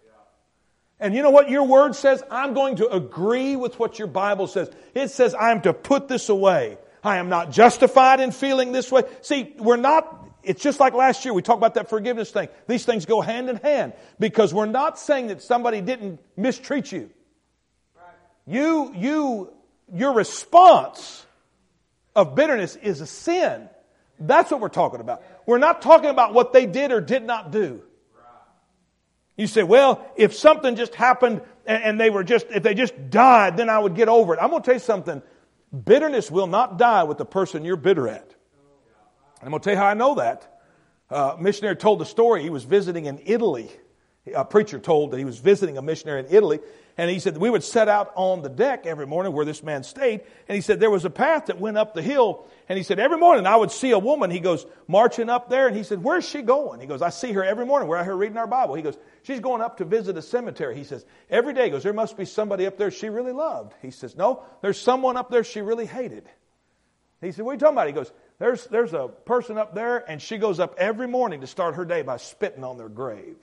And you know what your word says? I'm going to agree with what your Bible says. It says I'm to put this away. I am not justified in feeling this way. See, we're not, it's just like last year. We talked about that forgiveness thing. These things go hand in hand because we're not saying that somebody didn't mistreat you. You, you, your response of bitterness is a sin. That's what we're talking about. We're not talking about what they did or did not do. You say, well, if something just happened and they were just, if they just died, then I would get over it. I'm going to tell you something. Bitterness will not die with the person you're bitter at. I'm going to tell you how I know that. Uh, missionary told the story. He was visiting in Italy. A preacher told that he was visiting a missionary in Italy, and he said, we would set out on the deck every morning where this man stayed. And he said, there was a path that went up the hill. And he said, every morning I would see a woman, he goes, marching up there. And he said, where's she going? He goes, I see her every morning. We're out here reading our Bible. He goes, she's going up to visit a cemetery. He says, every day. He goes, there must be somebody up there she really loved. He says, no, there's someone up there she really hated. He said, what are you talking about? He goes, there's, there's a person up there and she goes up every morning to start her day by spitting on their grave.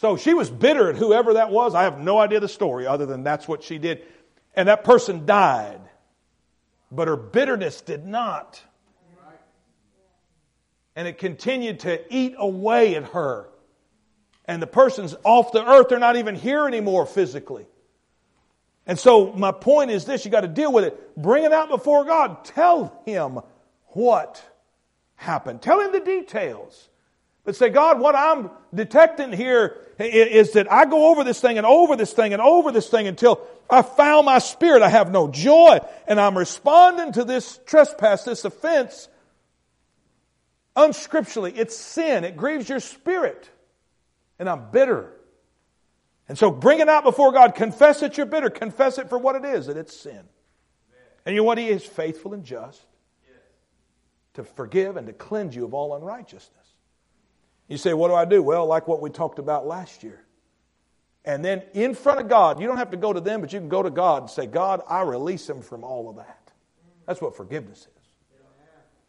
So she was bitter at whoever that was. I have no idea the story other than that's what she did. And that person died. But her bitterness did not. And it continued to eat away at her. And the person's off the earth. They're not even here anymore physically. And so my point is this you got to deal with it. Bring it out before God. Tell Him what happened. Tell Him the details. But say, God, what I'm detecting here is that I go over this thing and over this thing and over this thing until I found my spirit. I have no joy. And I'm responding to this trespass, this offense, unscripturally. It's sin. It grieves your spirit. And I'm bitter. And so bring it out before God. Confess that you're bitter. Confess it for what it is, that it's sin. And you know what? He is faithful and just to forgive and to cleanse you of all unrighteousness. You say, What do I do? Well, like what we talked about last year. And then in front of God, you don't have to go to them, but you can go to God and say, God, I release them from all of that. That's what forgiveness is.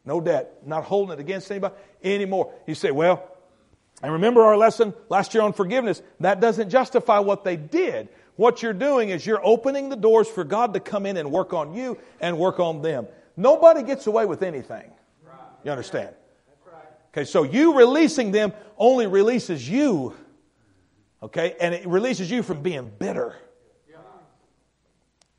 No debt, not holding it against anybody anymore. You say, Well, and remember our lesson last year on forgiveness. That doesn't justify what they did. What you're doing is you're opening the doors for God to come in and work on you and work on them. Nobody gets away with anything. You understand? Okay, so you releasing them only releases you. Okay, and it releases you from being bitter.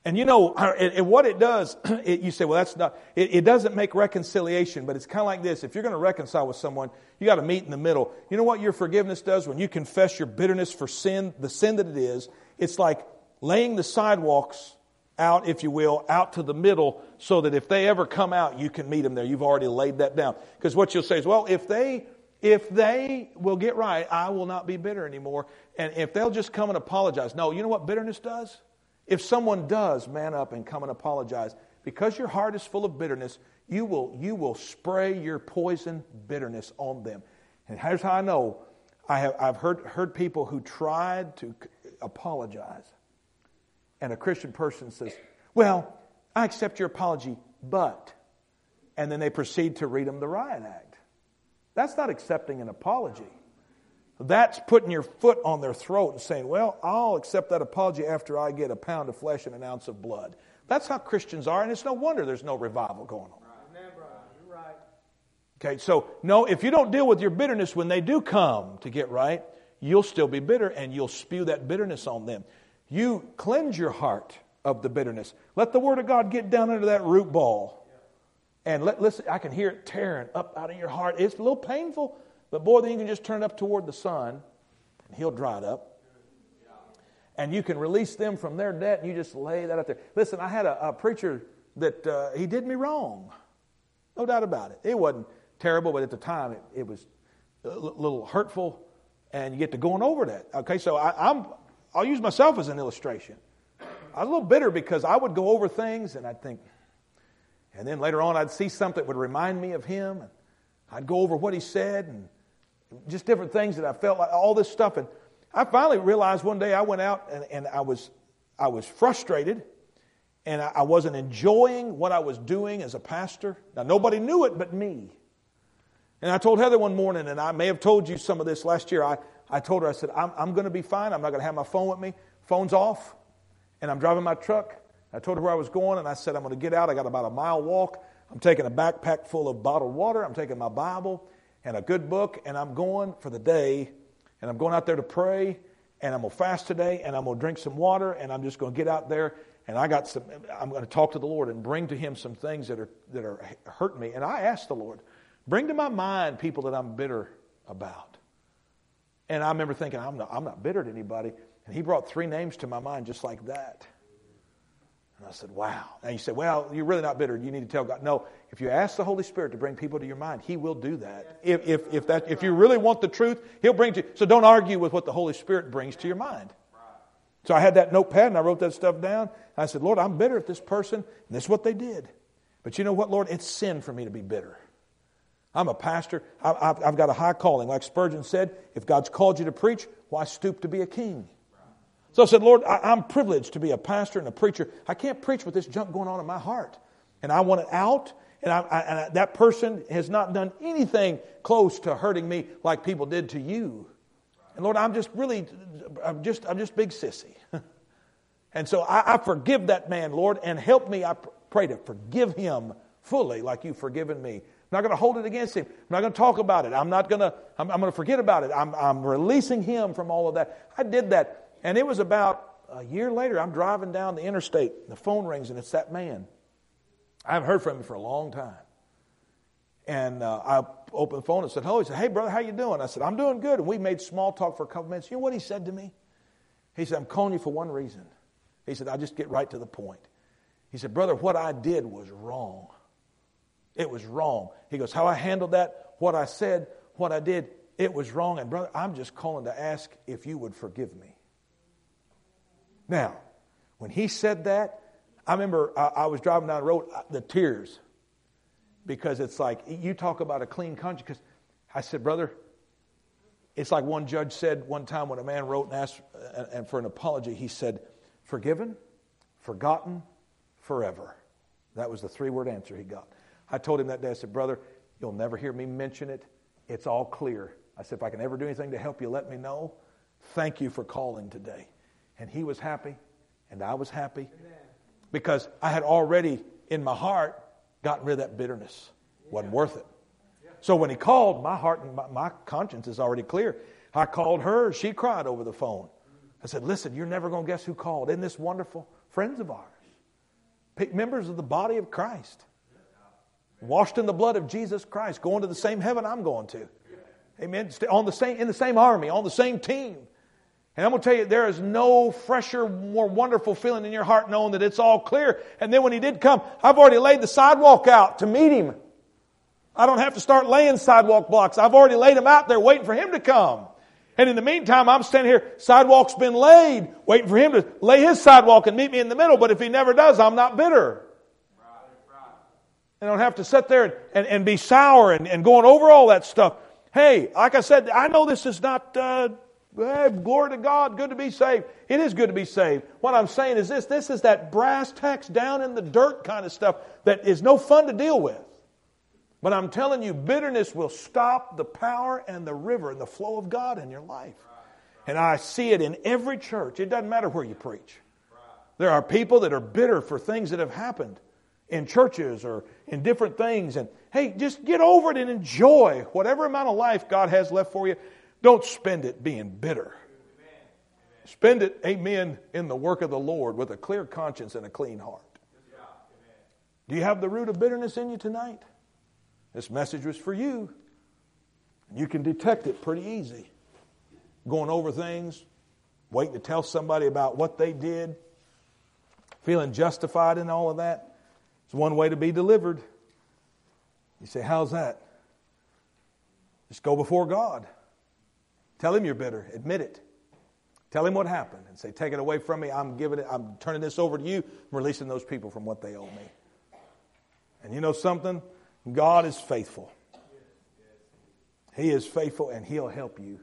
And you know, [CLEARS THROAT] and what it does, [CLEARS THROAT] it, you say, well, that's not, it, it doesn't make reconciliation, but it's kind of like this. If you're going to reconcile with someone, you got to meet in the middle. You know what your forgiveness does when you confess your bitterness for sin, the sin that it is? It's like laying the sidewalks out, if you will, out to the middle so that if they ever come out, you can meet them there. You've already laid that down. Because what you'll say is, well, if they, if they will get right, I will not be bitter anymore. And if they'll just come and apologize. No, you know what bitterness does? If someone does man up and come and apologize, because your heart is full of bitterness, you will, you will spray your poison bitterness on them. And here's how I know. I have, I've heard, heard people who tried to apologize and a Christian person says, Well, I accept your apology, but. And then they proceed to read them the riot act. That's not accepting an apology. That's putting your foot on their throat and saying, Well, I'll accept that apology after I get a pound of flesh and an ounce of blood. That's how Christians are, and it's no wonder there's no revival going on. Okay, so no, if you don't deal with your bitterness when they do come to get right, you'll still be bitter and you'll spew that bitterness on them. You cleanse your heart of the bitterness. Let the Word of God get down into that root ball. And let, listen, I can hear it tearing up out of your heart. It's a little painful, but boy, then you can just turn it up toward the sun, and He'll dry it up. And you can release them from their debt, and you just lay that out there. Listen, I had a, a preacher that uh, he did me wrong. No doubt about it. It wasn't terrible, but at the time it, it was a little hurtful, and you get to going over that. Okay, so I, I'm I'll use myself as an illustration. I was a little bitter because I would go over things and I'd think, and then later on I'd see something that would remind me of him. And I'd go over what he said and just different things that I felt like, all this stuff. And I finally realized one day I went out and, and I, was, I was frustrated and I, I wasn't enjoying what I was doing as a pastor. Now, nobody knew it but me. And I told Heather one morning, and I may have told you some of this last year. I, I told her, I said, I'm, I'm going to be fine. I'm not going to have my phone with me. Phone's off, and I'm driving my truck. I told her where I was going, and I said, I'm going to get out. I got about a mile walk. I'm taking a backpack full of bottled water. I'm taking my Bible and a good book, and I'm going for the day. And I'm going out there to pray, and I'm going to fast today, and I'm going to drink some water, and I'm just going to get out there and I got some. I'm going to talk to the Lord and bring to Him some things that are that are hurting me. And I asked the Lord, bring to my mind people that I'm bitter about. And I remember thinking, I'm not, I'm not bitter at anybody. And He brought three names to my mind just like that. And I said, wow. And you said, well, you're really not bitter. You need to tell God. No, if you ask the Holy Spirit to bring people to your mind, He will do that. If, if, if, that, if you really want the truth, He'll bring to you. So don't argue with what the Holy Spirit brings to your mind. So I had that notepad and I wrote that stuff down. I said, Lord, I'm bitter at this person. And this is what they did. But you know what, Lord? It's sin for me to be bitter. I'm a pastor. I've got a high calling. Like Spurgeon said, if God's called you to preach, why stoop to be a king? So I said, Lord, I'm privileged to be a pastor and a preacher. I can't preach with this junk going on in my heart. And I want it out. And, I, I, and that person has not done anything close to hurting me like people did to you. And Lord, I'm just really, I'm just, I'm just big sissy. [LAUGHS] and so I, I, forgive that man, Lord, and help me, I pray to forgive him fully like you've forgiven me. I'm not going to hold it against him. I'm not going to talk about it. I'm not going to, I'm, I'm going to forget about it. I'm, I'm releasing him from all of that. I did that. And it was about a year later, I'm driving down the interstate. The phone rings, and it's that man. I haven't heard from him for a long time. And uh, I opened the phone and said, hello. He said, hey, brother, how you doing? I said, I'm doing good. And we made small talk for a couple minutes. You know what he said to me? He said, I'm calling you for one reason. He said, I'll just get right to the point. He said, brother, what I did was wrong. It was wrong. He goes, how I handled that, what I said, what I did, it was wrong. And brother, I'm just calling to ask if you would forgive me. Now, when he said that, I remember I, was driving down the road, uh, the tears because it's like you talk about a clean conscience. Because I said, brother, it's like one judge said one time when a man wrote and asked uh, and for an apology. He said, "Forgiven, forgotten, forever." That was the three-word answer he got. I told him that day. I said, "Brother, you'll never hear me mention it. It's all clear." I said, "If I can ever do anything to help you, let me know. Thank you for calling today." And he was happy, and I was happy because I had already in my heart gotten rid of that bitterness. Wasn't worth it. So when he called, my heart and my, my, conscience is already clear. I called her, she cried over the phone. I said, Listen, you're never going to guess who called. Isn't this wonderful? Friends of ours, members of the body of Christ, washed in the blood of Jesus Christ, going to the same heaven I'm going to. Amen. On the same, in the same army, on the same team. And I'm going to tell you, there is no fresher, more wonderful feeling in your heart knowing that it's all clear. And then when he did come, I've already laid the sidewalk out to meet him. I don't have to start laying sidewalk blocks. I've already laid them out there waiting for him to come. And in the meantime, I'm standing here, sidewalk's been laid, waiting for him to lay his sidewalk and meet me in the middle. But if he never does, I'm not bitter. I don't have to sit there and, and, and be sour and, and going over all that stuff. Hey, like I said, I know this is not uh, Hey, glory to God, good to be saved. It is good to be saved. What I'm saying is this this is that brass tacks down in the dirt kind of stuff that is no fun to deal with. But I'm telling you, bitterness will stop the power and the river and the flow of God in your life. And I see it in every church. It doesn't matter where you preach. There are people that are bitter for things that have happened in churches or in different things. And hey, just get over it and enjoy whatever amount of life God has left for you. Don't spend it being bitter. Spend it, amen, in the work of the Lord with a clear conscience and a clean heart. Do you have the root of bitterness in you tonight? This message was for you. You can detect it pretty easy. Going over things, waiting to tell somebody about what they did, feeling justified in all of that. It's one way to be delivered. You say, How's that? Just go before God. Tell him you're bitter. Admit it. Tell him what happened and say, Take it away from me. I'm giving it, I'm turning this over to you. I'm releasing those people from what they owe me. And you know something? God is faithful. He is faithful and He'll help you.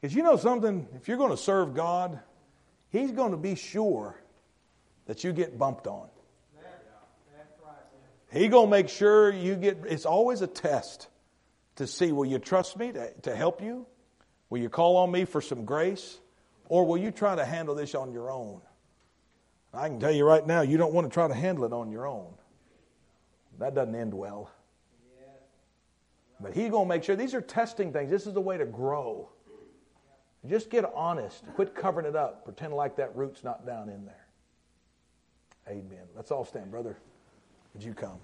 Because you know something, if you're going to serve God, He's going to be sure that you get bumped on. He going to make sure you get, it's always a test to see will you trust me to, to help you? Will you call on me for some grace? Or will you try to handle this on your own? I can tell you right now, you don't want to try to handle it on your own. That doesn't end well. But he's going to make sure these are testing things. This is the way to grow. Just get honest. Quit covering it up. Pretend like that root's not down in there. Amen. Let's all stand, brother. Would you come?